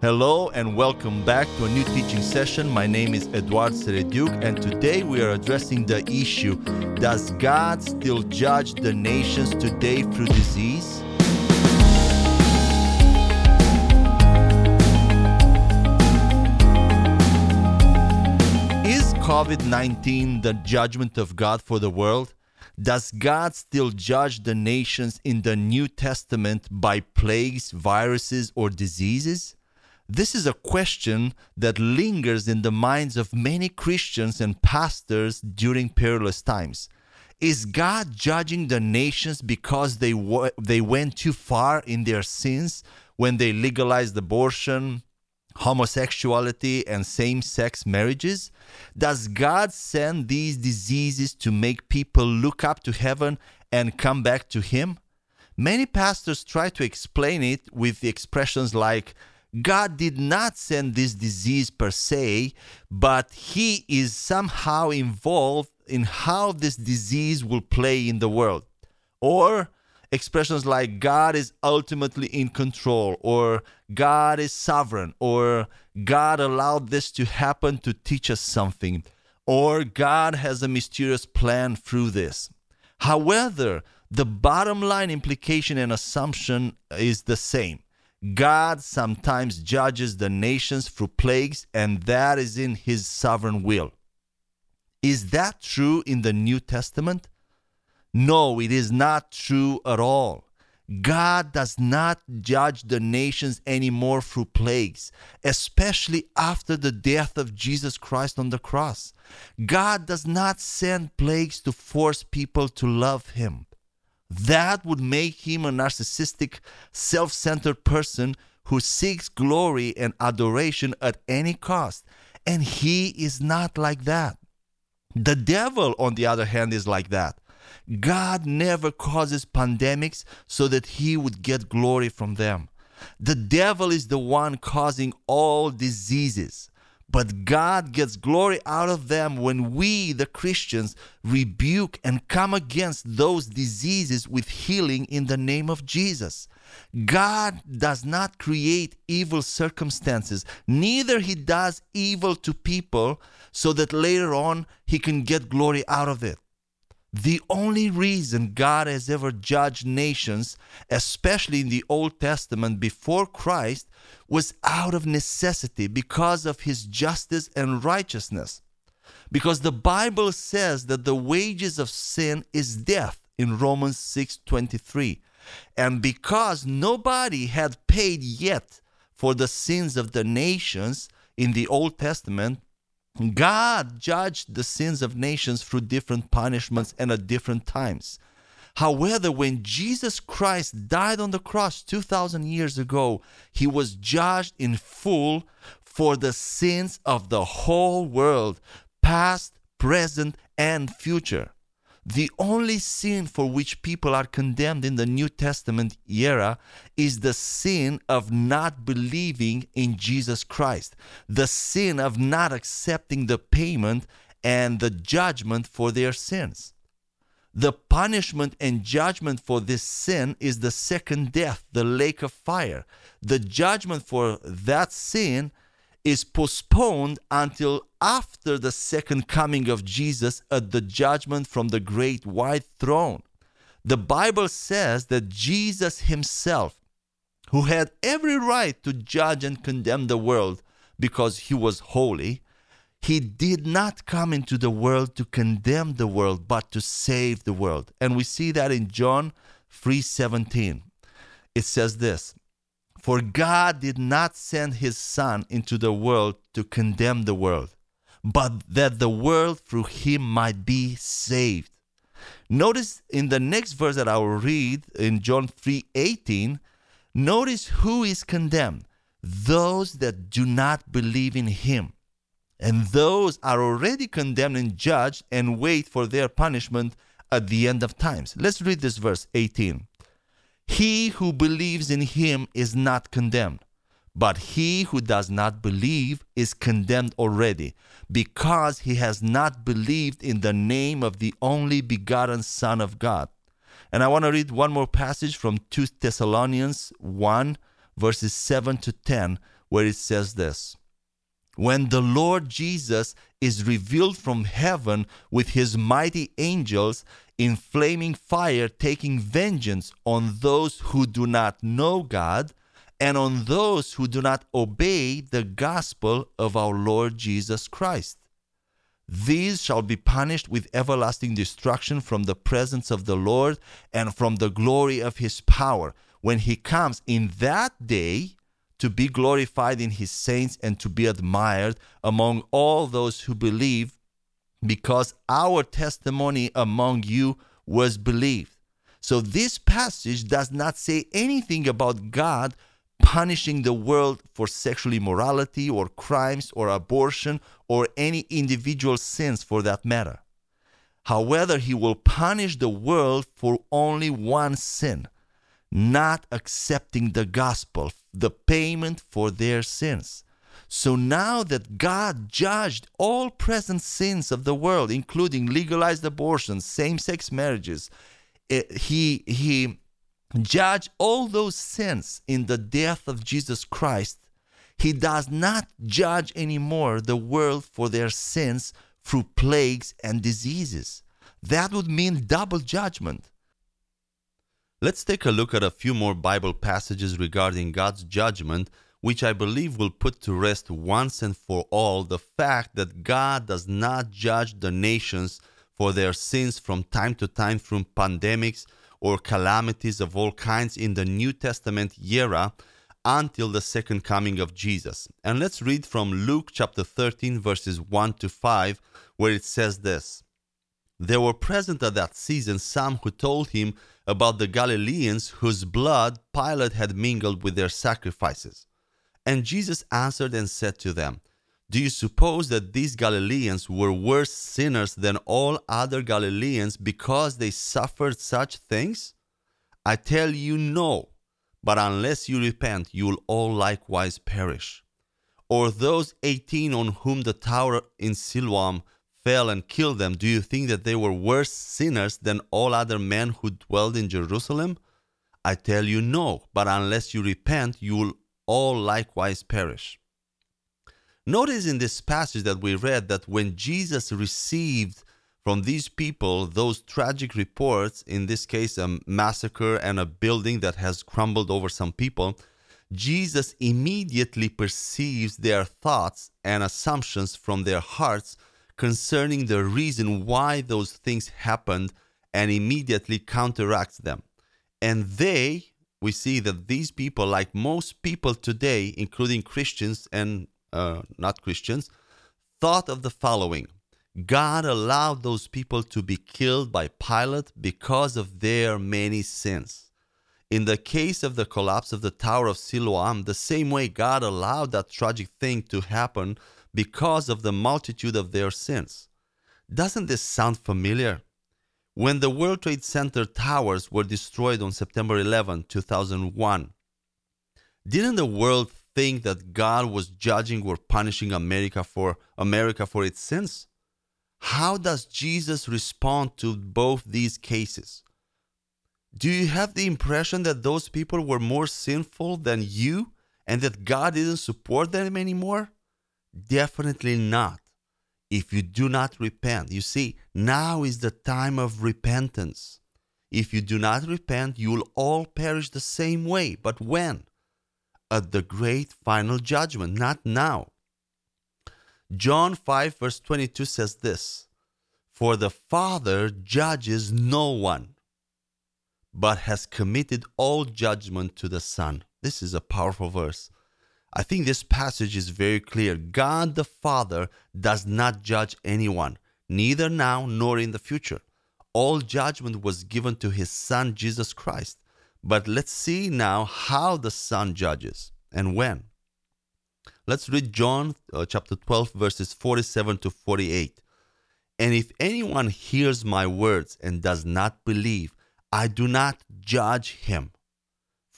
Hello and welcome back to a new teaching session. My name is Edouard Serediuk, and today we are addressing the issue Does God still judge the nations today through disease? Is COVID 19 the judgment of God for the world? Does God still judge the nations in the New Testament by plagues, viruses, or diseases? This is a question that lingers in the minds of many Christians and pastors during perilous times. Is God judging the nations because they, w- they went too far in their sins when they legalized abortion, homosexuality, and same sex marriages? Does God send these diseases to make people look up to heaven and come back to Him? Many pastors try to explain it with expressions like, God did not send this disease per se, but He is somehow involved in how this disease will play in the world. Or expressions like God is ultimately in control, or God is sovereign, or God allowed this to happen to teach us something, or God has a mysterious plan through this. However, the bottom line implication and assumption is the same. God sometimes judges the nations through plagues, and that is in His sovereign will. Is that true in the New Testament? No, it is not true at all. God does not judge the nations anymore through plagues, especially after the death of Jesus Christ on the cross. God does not send plagues to force people to love Him. That would make him a narcissistic, self centered person who seeks glory and adoration at any cost. And he is not like that. The devil, on the other hand, is like that. God never causes pandemics so that he would get glory from them. The devil is the one causing all diseases. But God gets glory out of them when we, the Christians, rebuke and come against those diseases with healing in the name of Jesus. God does not create evil circumstances, neither he does evil to people so that later on he can get glory out of it. The only reason God has ever judged nations, especially in the Old Testament before Christ, was out of necessity because of his justice and righteousness. Because the Bible says that the wages of sin is death in Romans 6:23. And because nobody had paid yet for the sins of the nations in the Old Testament, God judged the sins of nations through different punishments and at different times. However, when Jesus Christ died on the cross 2,000 years ago, he was judged in full for the sins of the whole world, past, present, and future. The only sin for which people are condemned in the New Testament era is the sin of not believing in Jesus Christ, the sin of not accepting the payment and the judgment for their sins. The punishment and judgment for this sin is the second death, the lake of fire. The judgment for that sin is postponed until after the second coming of Jesus at the judgment from the great white throne. The Bible says that Jesus himself, who had every right to judge and condemn the world because he was holy, he did not come into the world to condemn the world but to save the world. And we see that in John 3:17. It says this, for God did not send his Son into the world to condemn the world, but that the world through him might be saved. Notice in the next verse that I will read in John 3:18, notice who is condemned? Those that do not believe in him. And those are already condemned and judged and wait for their punishment at the end of times. Let's read this verse 18. He who believes in him is not condemned, but he who does not believe is condemned already, because he has not believed in the name of the only begotten Son of God. And I want to read one more passage from 2 Thessalonians 1, verses 7 to 10, where it says this When the Lord Jesus is revealed from heaven with his mighty angels in flaming fire, taking vengeance on those who do not know God and on those who do not obey the gospel of our Lord Jesus Christ. These shall be punished with everlasting destruction from the presence of the Lord and from the glory of his power when he comes in that day to be glorified in his saints and to be admired among all those who believe, because our testimony among you was believed. So, this passage does not say anything about God punishing the world for sexual immorality or crimes or abortion or any individual sins for that matter. However, he will punish the world for only one sin, not accepting the gospel, the payment for their sins. So now that God judged all present sins of the world, including legalized abortions, same sex marriages, eh, he, he judge all those sins in the death of Jesus Christ, he does not judge anymore the world for their sins through plagues and diseases. That would mean double judgment. Let's take a look at a few more Bible passages regarding God's judgment, which I believe will put to rest once and for all the fact that God does not judge the nations for their sins from time to time through pandemics or calamities of all kinds in the New Testament era until the second coming of Jesus. And let's read from Luke chapter 13, verses 1 to 5, where it says this There were present at that season some who told him about the Galileans whose blood Pilate had mingled with their sacrifices. And Jesus answered and said to them, do you suppose that these Galileans were worse sinners than all other Galileans because they suffered such things? I tell you, no. But unless you repent, you will all likewise perish. Or those 18 on whom the tower in Siloam fell and killed them, do you think that they were worse sinners than all other men who dwelled in Jerusalem? I tell you, no. But unless you repent, you will all likewise perish. Notice in this passage that we read that when Jesus received from these people those tragic reports, in this case, a massacre and a building that has crumbled over some people, Jesus immediately perceives their thoughts and assumptions from their hearts concerning the reason why those things happened and immediately counteracts them. And they, we see that these people, like most people today, including Christians and uh, not Christians, thought of the following God allowed those people to be killed by Pilate because of their many sins. In the case of the collapse of the Tower of Siloam, the same way God allowed that tragic thing to happen because of the multitude of their sins. Doesn't this sound familiar? When the World Trade Center towers were destroyed on September 11, 2001, didn't the world think that God was judging or punishing America for America for its sins? How does Jesus respond to both these cases? Do you have the impression that those people were more sinful than you and that God didn't support them anymore? Definitely not. If you do not repent, you see, now is the time of repentance. If you do not repent, you will all perish the same way. But when? at the great final judgment, not now. John 5, verse 22 says this For the Father judges no one, but has committed all judgment to the Son. This is a powerful verse. I think this passage is very clear. God the Father does not judge anyone, neither now nor in the future. All judgment was given to his Son, Jesus Christ. But let's see now how the Son judges and when. Let's read John uh, chapter 12, verses 47 to 48. And if anyone hears my words and does not believe, I do not judge him.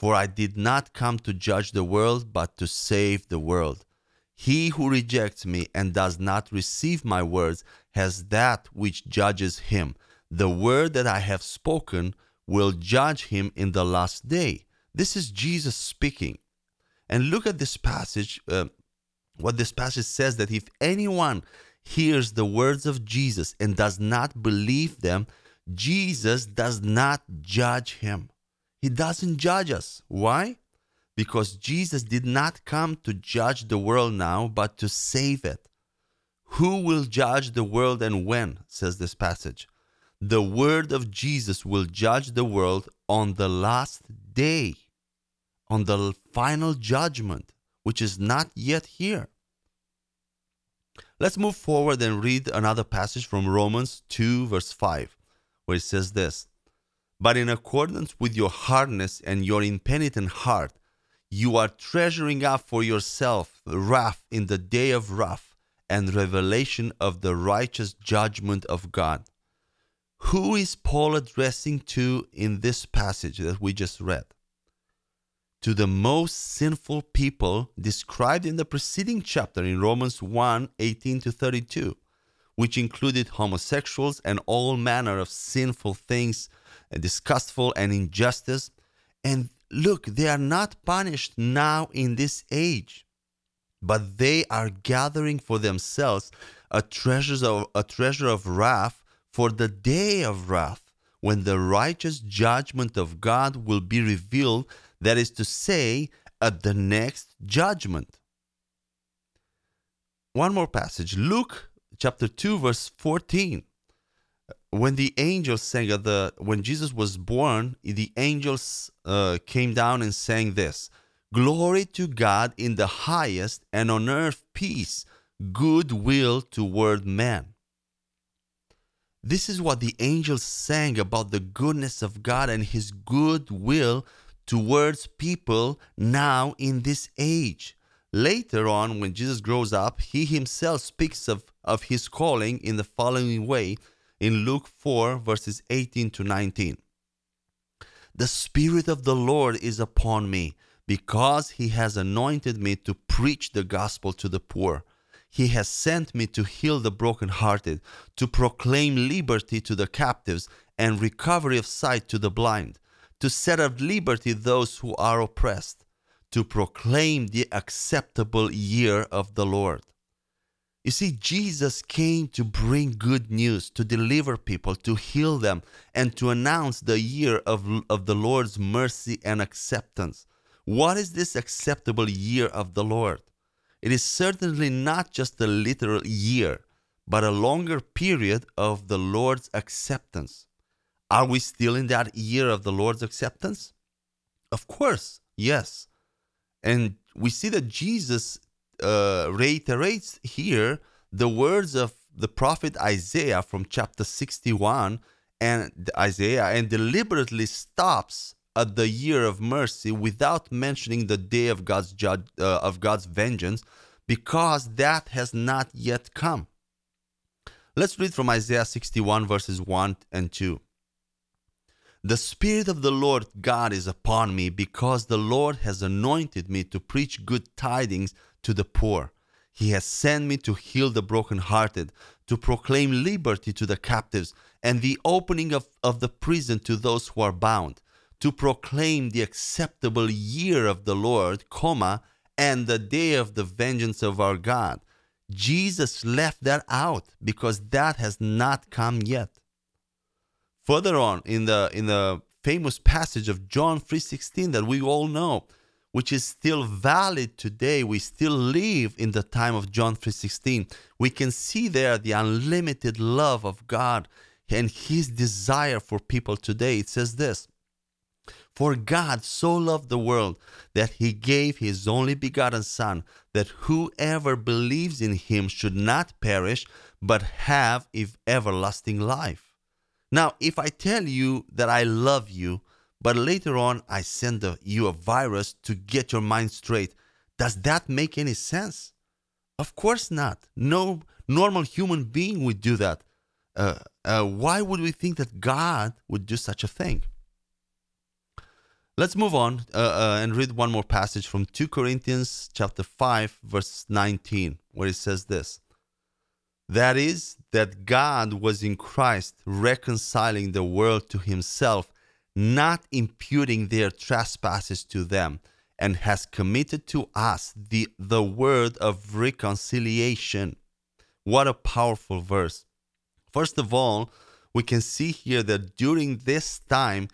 For I did not come to judge the world, but to save the world. He who rejects me and does not receive my words has that which judges him. The word that I have spoken will judge him in the last day. This is Jesus speaking. And look at this passage, uh, what this passage says that if anyone hears the words of Jesus and does not believe them, Jesus does not judge him. He doesn't judge us. Why? Because Jesus did not come to judge the world now, but to save it. Who will judge the world and when? says this passage. The word of Jesus will judge the world on the last day, on the final judgment, which is not yet here. Let's move forward and read another passage from Romans 2, verse 5, where it says this But in accordance with your hardness and your impenitent heart, you are treasuring up for yourself wrath in the day of wrath and revelation of the righteous judgment of God. Who is Paul addressing to in this passage that we just read? To the most sinful people described in the preceding chapter in Romans 1 18 to 32, which included homosexuals and all manner of sinful things, disgustful and injustice. And Look, they are not punished now in this age, but they are gathering for themselves a treasure of, a treasure of wrath for the day of wrath, when the righteous judgment of God will be revealed, that is to say, at the next judgment. One more passage, Luke chapter 2, verse 14 when the angels sang at the when Jesus was born, the angels uh, came down and sang this: "Glory to God in the highest, and on earth peace, goodwill toward men." This is what the angels sang about the goodness of God and His goodwill towards people now in this age. Later on, when Jesus grows up, he himself speaks of, of his calling in the following way in Luke 4, verses 18 to 19. The Spirit of the Lord is upon me, because he has anointed me to preach the gospel to the poor. He has sent me to heal the brokenhearted, to proclaim liberty to the captives and recovery of sight to the blind, to set at liberty those who are oppressed, to proclaim the acceptable year of the Lord. You see, Jesus came to bring good news, to deliver people, to heal them, and to announce the year of, of the Lord's mercy and acceptance. What is this acceptable year of the Lord? It is certainly not just a literal year, but a longer period of the Lord's acceptance. Are we still in that year of the Lord's acceptance? Of course, yes. And we see that Jesus uh, reiterates here the words of the prophet Isaiah from chapter 61 and Isaiah and deliberately stops at the year of mercy without mentioning the day of God's judge, uh, of God's vengeance because that has not yet come. Let's read from Isaiah 61 verses 1 and 2. The Spirit of the Lord God is upon me because the Lord has anointed me to preach good tidings to the poor. He has sent me to heal the brokenhearted, to proclaim liberty to the captives, and the opening of, of the prison to those who are bound, to proclaim the acceptable year of the Lord, comma, and the day of the vengeance of our God. Jesus left that out because that has not come yet. Further on in the in the famous passage of John 3:16 that we all know, which is still valid today. We still live in the time of John 3:16. We can see there the unlimited love of God and his desire for people today. It says this: For God so loved the world that he gave his only begotten son that whoever believes in him should not perish but have everlasting life. Now, if I tell you that I love you, but later on I send a, you a virus to get your mind straight. Does that make any sense? Of course not. No normal human being would do that. Uh, uh, why would we think that God would do such a thing? Let's move on uh, uh and read one more passage from 2 Corinthians chapter 5 verse 19 where it says this. That is that God was in Christ reconciling the world to himself not imputing their trespasses to them, and has committed to us the, the word of reconciliation. What a powerful verse. First of all, we can see here that during this time,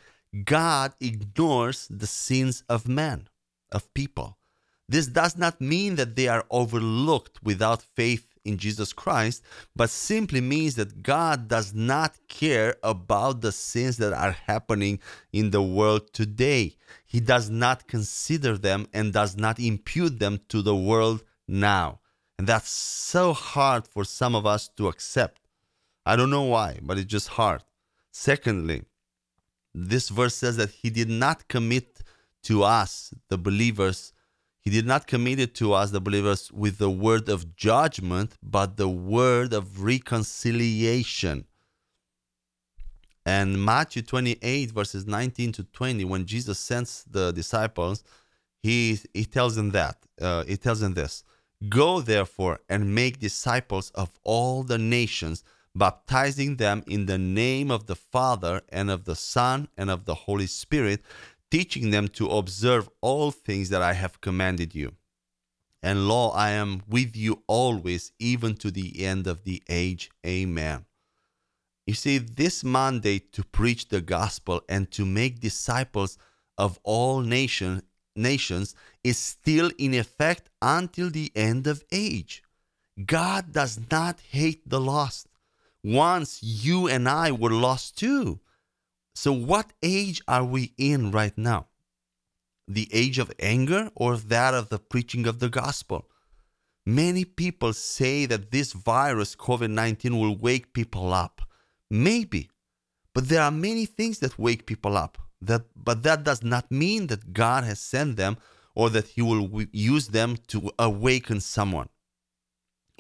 God ignores the sins of men, of people. This does not mean that they are overlooked without faith in Jesus Christ, but simply means that God does not care about the sins that are happening in the world today. He does not consider them and does not impute them to the world now. And that's so hard for some of us to accept. I don't know why, but it's just hard. Secondly, this verse says that He did not commit to us, the believers, he did not commit it to us, the believers, with the word of judgment, but the word of reconciliation. And Matthew 28, verses 19 to 20, when Jesus sends the disciples, he, he tells them that. Uh, he tells them this Go therefore and make disciples of all the nations, baptizing them in the name of the Father and of the Son and of the Holy Spirit, teaching them to observe all things that I have commanded you. And lo, I am with you always, even to the end of the age. Amen. You see, this mandate to preach the gospel and to make disciples of all nation, nations is still in effect until the end of age. God does not hate the lost. Once you and I were lost too. So, what age are we in right now? The age of anger or that of the preaching of the gospel? Many people say that this virus, COVID 19, will wake people up. Maybe. But there are many things that wake people up. That, but that does not mean that God has sent them or that He will use them to awaken someone.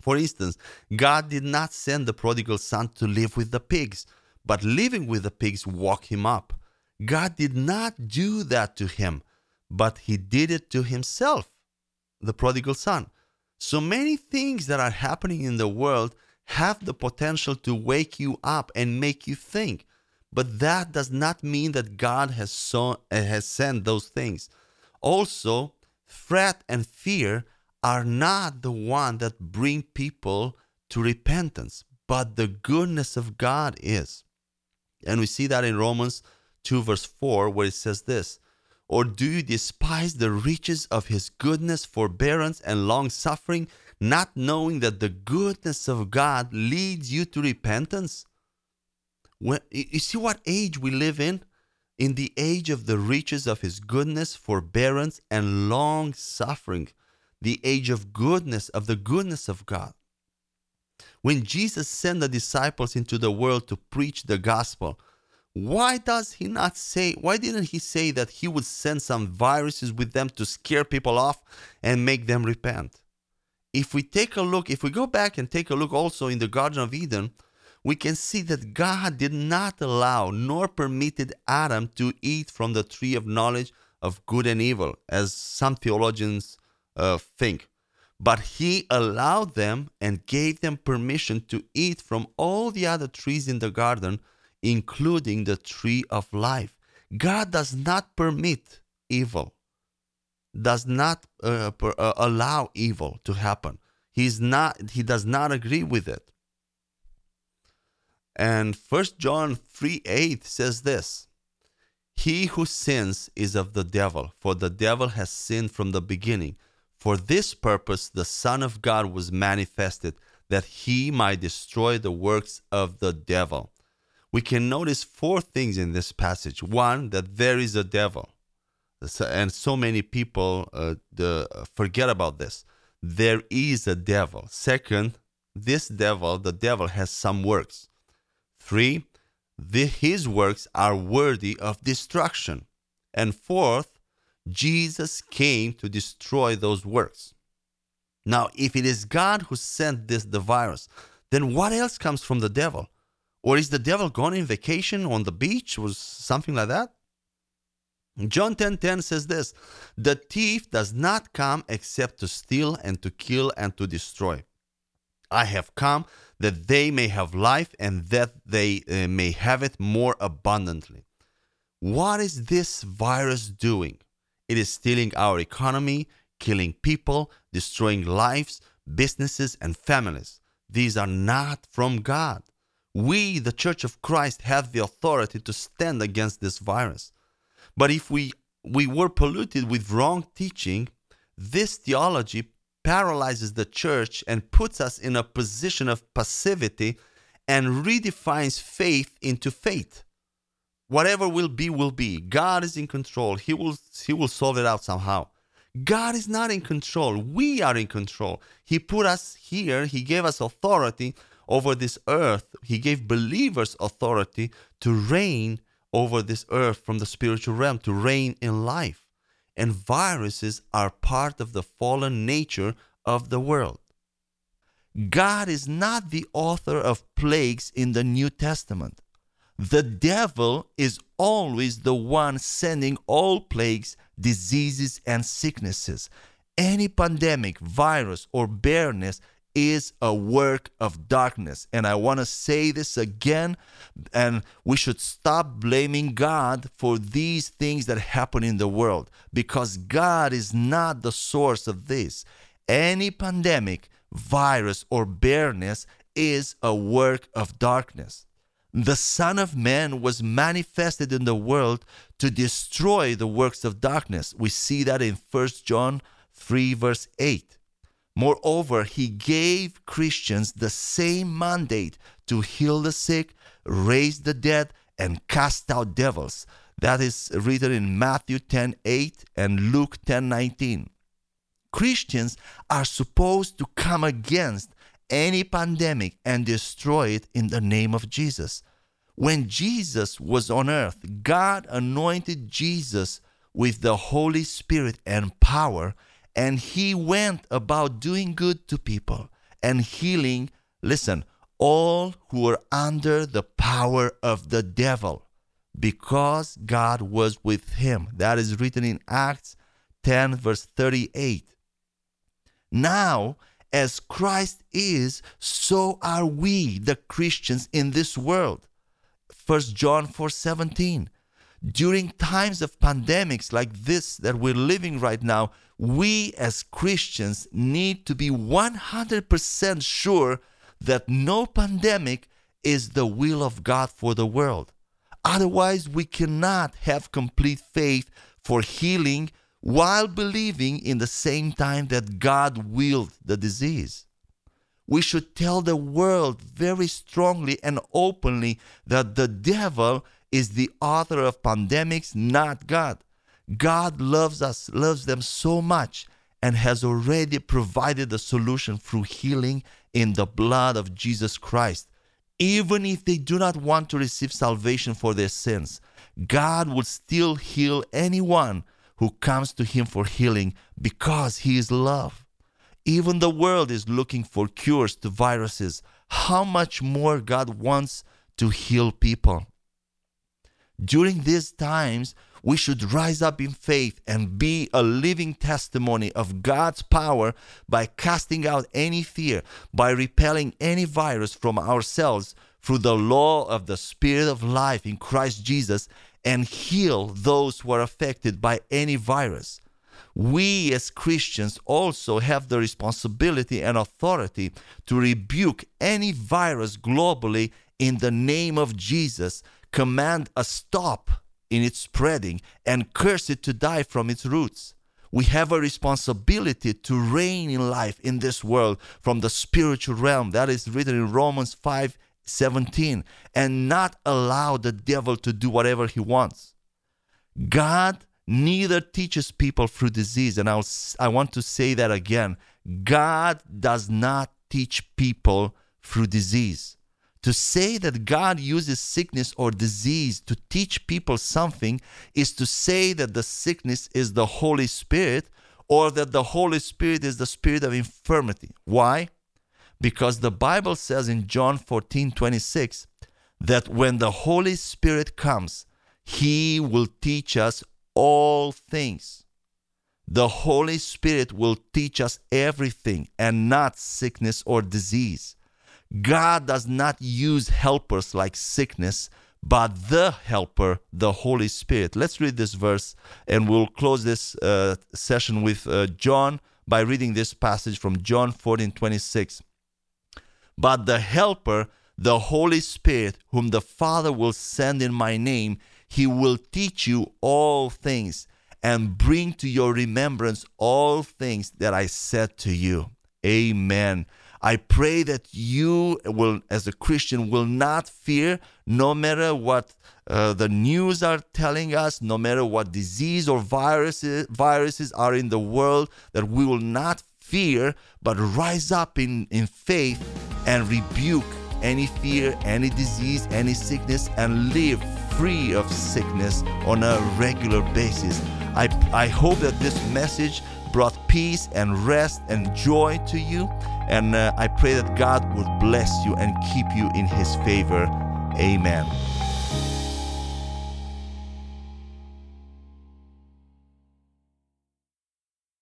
For instance, God did not send the prodigal son to live with the pigs but living with the pigs woke him up. God did not do that to him, but he did it to himself, the prodigal son. So many things that are happening in the world have the potential to wake you up and make you think. But that does not mean that God has, so, uh, has sent those things. Also, threat and fear are not the one that bring people to repentance, but the goodness of God is. And we see that in Romans 2, verse 4, where it says this Or do you despise the riches of his goodness, forbearance, and long suffering, not knowing that the goodness of God leads you to repentance? When, you see what age we live in? In the age of the riches of his goodness, forbearance, and long suffering. The age of goodness, of the goodness of God. When Jesus sent the disciples into the world to preach the gospel, why does he not say, why didn't he say that he would send some viruses with them to scare people off and make them repent? If we take a look, if we go back and take a look also in the Garden of Eden, we can see that God did not allow nor permitted Adam to eat from the tree of knowledge of good and evil, as some theologians uh, think but he allowed them and gave them permission to eat from all the other trees in the garden, including the tree of life. God does not permit evil, does not uh, per, uh, allow evil to happen. He's not, he does not agree with it. And First John 3 8 says this He who sins is of the devil, for the devil has sinned from the beginning. For this purpose the Son of God was manifested, that he might destroy the works of the devil. We can notice four things in this passage. One, that there is a devil. And so many people uh, the, forget about this. There is a devil. Second, this devil, the devil, has some works. Three, the, his works are worthy of destruction. And fourth, Jesus came to destroy those works. Now, if it is God who sent this the virus, then what else comes from the devil? Or is the devil gone in vacation on the beach or something like that? John 10:10 10, 10 says this, "The thief does not come except to steal and to kill and to destroy. I have come that they may have life and that they uh, may have it more abundantly." What is this virus doing? It is stealing our economy, killing people, destroying lives, businesses, and families. These are not from God. We, the Church of Christ, have the authority to stand against this virus. But if we, we were polluted with wrong teaching, this theology paralyzes the church and puts us in a position of passivity and redefines faith into faith. Whatever will be, will be. God is in control. He will, he will solve it out somehow. God is not in control. We are in control. He put us here. He gave us authority over this earth. He gave believers authority to reign over this earth from the spiritual realm, to reign in life. And viruses are part of the fallen nature of the world. God is not the author of plagues in the New Testament. The devil is always the one sending all plagues, diseases, and sicknesses. Any pandemic, virus, or bareness is a work of darkness. And I want to say this again, and we should stop blaming God for these things that happen in the world because God is not the source of this. Any pandemic, virus, or bareness is a work of darkness the Son of Man was manifested in the world to destroy the works of darkness. We see that in 1 John 3, verse 8. Moreover, he gave Christians the same mandate to heal the sick, raise the dead, and cast out devils. That is written in Matthew 10 8 and Luke 10 19. Christians are supposed to come against any pandemic and destroy it in the name of Jesus. When Jesus was on earth, God anointed Jesus with the Holy Spirit and power, and he went about doing good to people and healing, listen, all who were under the power of the devil because God was with him. That is written in Acts 10, verse 38. Now, as Christ is, so are we, the Christians in this world. 1 John 4:17. During times of pandemics like this that we're living right now, we as Christians need to be 100% sure that no pandemic is the will of God for the world. Otherwise, we cannot have complete faith for healing while believing in the same time that God willed the disease. We should tell the world very strongly and openly that the devil is the author of pandemics, not God. God loves us, loves them so much, and has already provided the solution through healing in the blood of Jesus Christ. Even if they do not want to receive salvation for their sins, God will still heal anyone who comes to him for healing because he is love. Even the world is looking for cures to viruses. How much more God wants to heal people? During these times, we should rise up in faith and be a living testimony of God's power by casting out any fear, by repelling any virus from ourselves through the law of the Spirit of life in Christ Jesus and heal those who are affected by any virus. We as Christians also have the responsibility and authority to rebuke any virus globally in the name of Jesus, command a stop in its spreading, and curse it to die from its roots. We have a responsibility to reign in life in this world from the spiritual realm. That is written in Romans 5 17 and not allow the devil to do whatever he wants. God neither teaches people through disease. And I'll, I want to say that again God does not teach people through disease. To say that God uses sickness or disease to teach people something is to say that the sickness is the Holy Spirit or that the Holy Spirit is the spirit of infirmity. Why? Because the Bible says in John 14 26 that when the Holy Spirit comes, he will teach us all things. The Holy Spirit will teach us everything and not sickness or disease. God does not use helpers like sickness, but the helper, the Holy Spirit. Let's read this verse and we'll close this uh, session with uh, John by reading this passage from John 14 26. But the helper, the Holy Spirit, whom the Father will send in my name, he will teach you all things and bring to your remembrance all things that I said to you. Amen. I pray that you will, as a Christian, will not fear no matter what uh, the news are telling us, no matter what disease or viruses, viruses are in the world, that we will not fear, but rise up in, in faith and rebuke any fear, any disease, any sickness, and live free of sickness on a regular basis. I, I hope that this message brought peace and rest and joy to you. And uh, I pray that God would bless you and keep you in His favor. Amen.